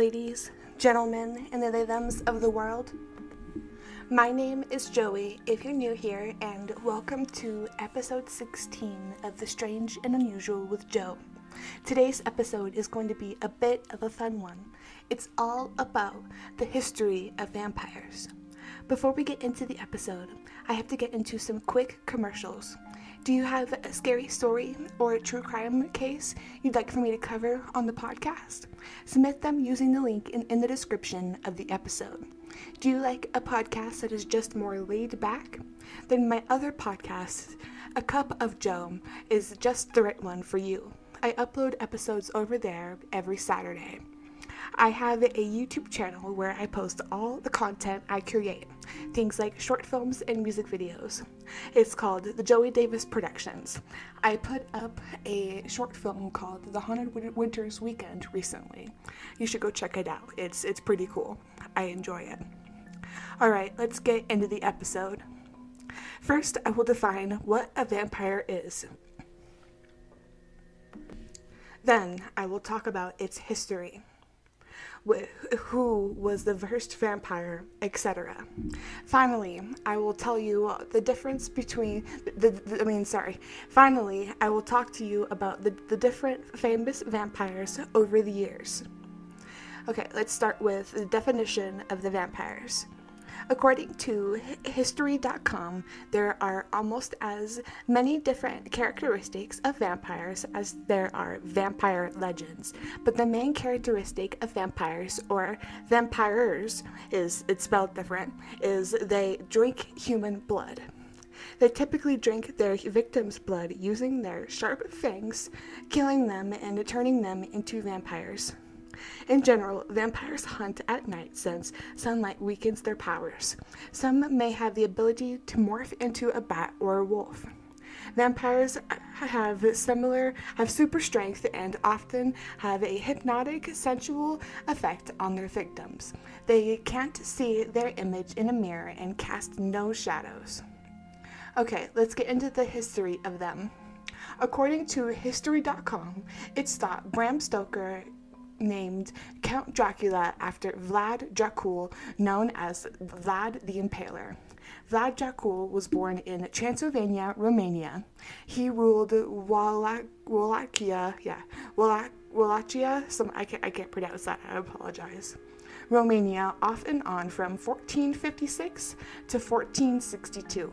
ladies, gentlemen, and the thems of the world. My name is Joey, if you're new here, and welcome to episode 16 of The Strange and Unusual with Joe. Today's episode is going to be a bit of a fun one. It's all about the history of vampires. Before we get into the episode, I have to get into some quick commercials. Do you have a scary story or a true crime case you'd like for me to cover on the podcast? Submit them using the link in, in the description of the episode. Do you like a podcast that is just more laid back? Then my other podcast, A Cup of Joe, is just the right one for you. I upload episodes over there every Saturday. I have a YouTube channel where I post all the content I create, things like short films and music videos. It's called The Joey Davis Productions. I put up a short film called The Haunted Winters Weekend recently. You should go check it out. It's it's pretty cool. I enjoy it. All right, let's get into the episode. First, I will define what a vampire is. Then, I will talk about its history who was the first vampire, etc. Finally, I will tell you the difference between the, the, I mean, sorry. Finally, I will talk to you about the, the different famous vampires over the years. Okay, let's start with the definition of the vampires. According to History.com, there are almost as many different characteristics of vampires as there are vampire legends. But the main characteristic of vampires, or vampires, is it's spelled different, is they drink human blood. They typically drink their victims' blood using their sharp fangs, killing them and turning them into vampires. In general, vampires hunt at night since sunlight weakens their powers. Some may have the ability to morph into a bat or a wolf. Vampires have similar have super strength and often have a hypnotic sensual effect on their victims. They can't see their image in a mirror and cast no shadows. Okay, let's get into the history of them. According to history.com, it's thought Bram Stoker named Count Dracula after Vlad Dracul, known as Vlad the Impaler. Vlad Dracul was born in Transylvania, Romania. He ruled Wallachia, yeah, Wallach, Wallachia, some, I can't, I can't pronounce that, I apologize. Romania off and on from 1456 to 1462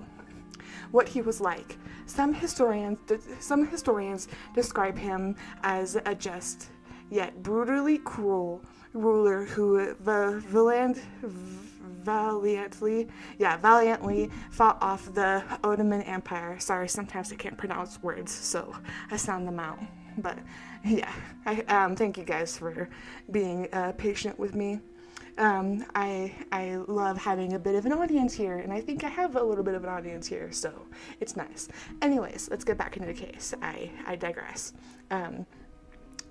what he was like. Some historians, some historians describe him as a just yet brutally cruel ruler who valiant, valiantly, yeah, valiantly fought off the Ottoman Empire. Sorry, sometimes I can't pronounce words, so I sound them out. But yeah, I um, thank you guys for being uh, patient with me. Um, I I love having a bit of an audience here, and I think I have a little bit of an audience here, so it's nice. Anyways, let's get back into the case. I I digress. Um,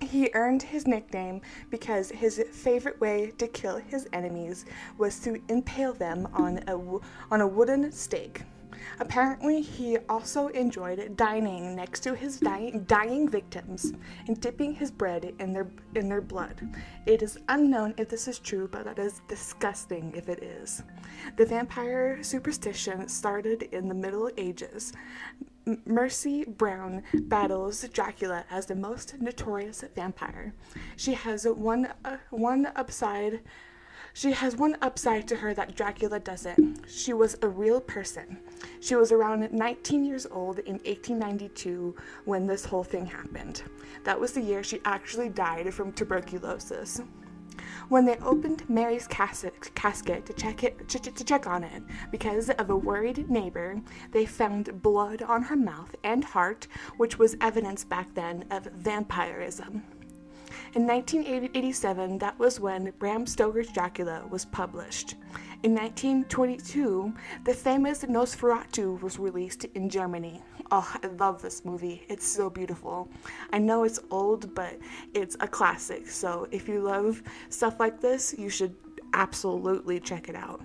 he earned his nickname because his favorite way to kill his enemies was to impale them on a, on a wooden stake. Apparently, he also enjoyed dining next to his dying, dying victims and dipping his bread in their, in their blood. It is unknown if this is true, but that is disgusting if it is. The vampire superstition started in the Middle Ages. Mercy Brown battles Dracula as the most notorious vampire. She has one uh, one upside. She has one upside to her that Dracula doesn't. She was a real person. She was around 19 years old in 1892 when this whole thing happened. That was the year she actually died from tuberculosis. When they opened Mary's casket, to, check it, to check on it, because of a worried neighbor, they found blood on her mouth and heart, which was evidence back then of vampirism. In 1987, that was when Bram Stoker's Dracula was published. In 1922, the famous Nosferatu was released in Germany. Oh, I love this movie. It's so beautiful. I know it's old, but it's a classic. So if you love stuff like this, you should absolutely check it out.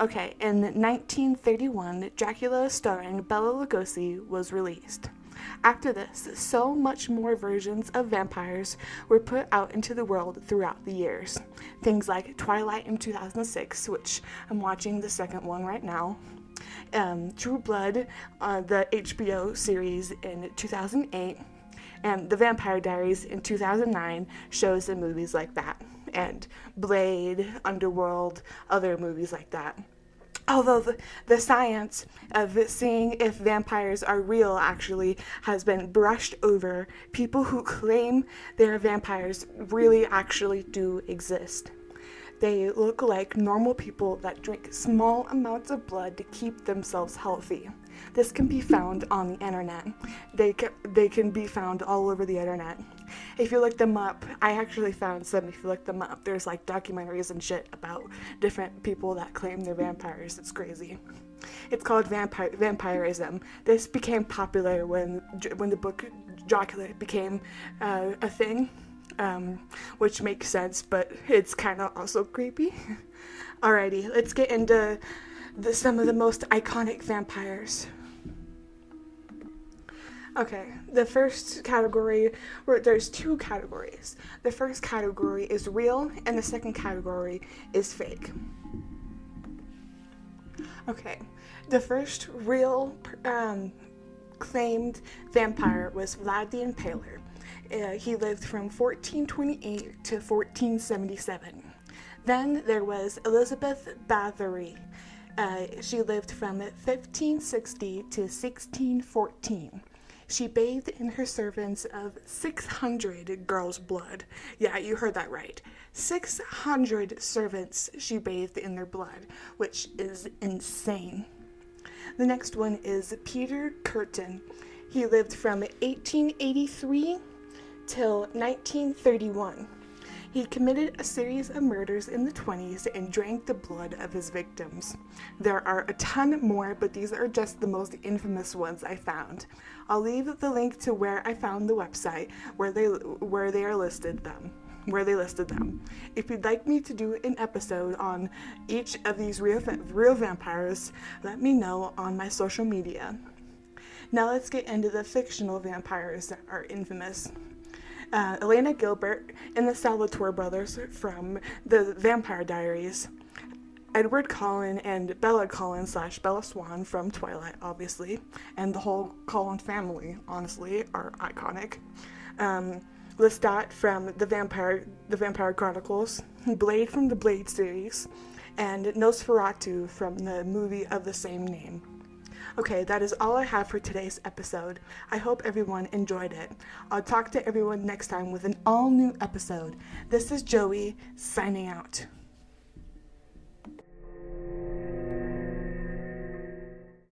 Okay, in 1931, Dracula starring Bela Lugosi was released. After this, so much more versions of vampires were put out into the world throughout the years. Things like Twilight in 2006, which I'm watching the second one right now. Um, True Blood, uh, the HBO series in 2008, and The Vampire Diaries in 2009 shows and movies like that, and Blade, Underworld, other movies like that. Although the, the science of seeing if vampires are real actually has been brushed over, people who claim they're vampires really actually do exist. They look like normal people that drink small amounts of blood to keep themselves healthy. This can be found on the internet. They they can be found all over the internet. If you look them up, I actually found some. If you look them up, there's like documentaries and shit about different people that claim they're vampires. It's crazy. It's called vampire vampirism. This became popular when when the book Dracula became uh, a thing um, which makes sense, but it's kind of also creepy. Alrighty, let's get into the, some of the most iconic vampires. Okay, the first category, there's two categories. The first category is real, and the second category is fake. Okay, the first real um, claimed vampire was Vlad the Impaler. Uh, he lived from 1428 to 1477. Then there was Elizabeth Bathory. Uh, she lived from 1560 to 1614. She bathed in her servants of 600 girls' blood. Yeah, you heard that right. 600 servants she bathed in their blood, which is insane. The next one is Peter Kürten. He lived from 1883 till 1931. He committed a series of murders in the 20s and drank the blood of his victims. There are a ton more, but these are just the most infamous ones I found. I'll leave the link to where I found the website where they where they are listed them. Where they listed them. If you'd like me to do an episode on each of these real, real vampires, let me know on my social media. Now let's get into the fictional vampires that are infamous uh, Elena Gilbert and the Salvatore brothers from the Vampire Diaries. Edward Cullen and Bella Cullen slash Bella Swan from Twilight, obviously, and the whole Cullen family, honestly, are iconic. Um, Lestat from the Vampire the Vampire Chronicles, Blade from the Blade series, and Nosferatu from the movie of the same name. Okay, that is all I have for today's episode. I hope everyone enjoyed it. I'll talk to everyone next time with an all new episode. This is Joey signing out.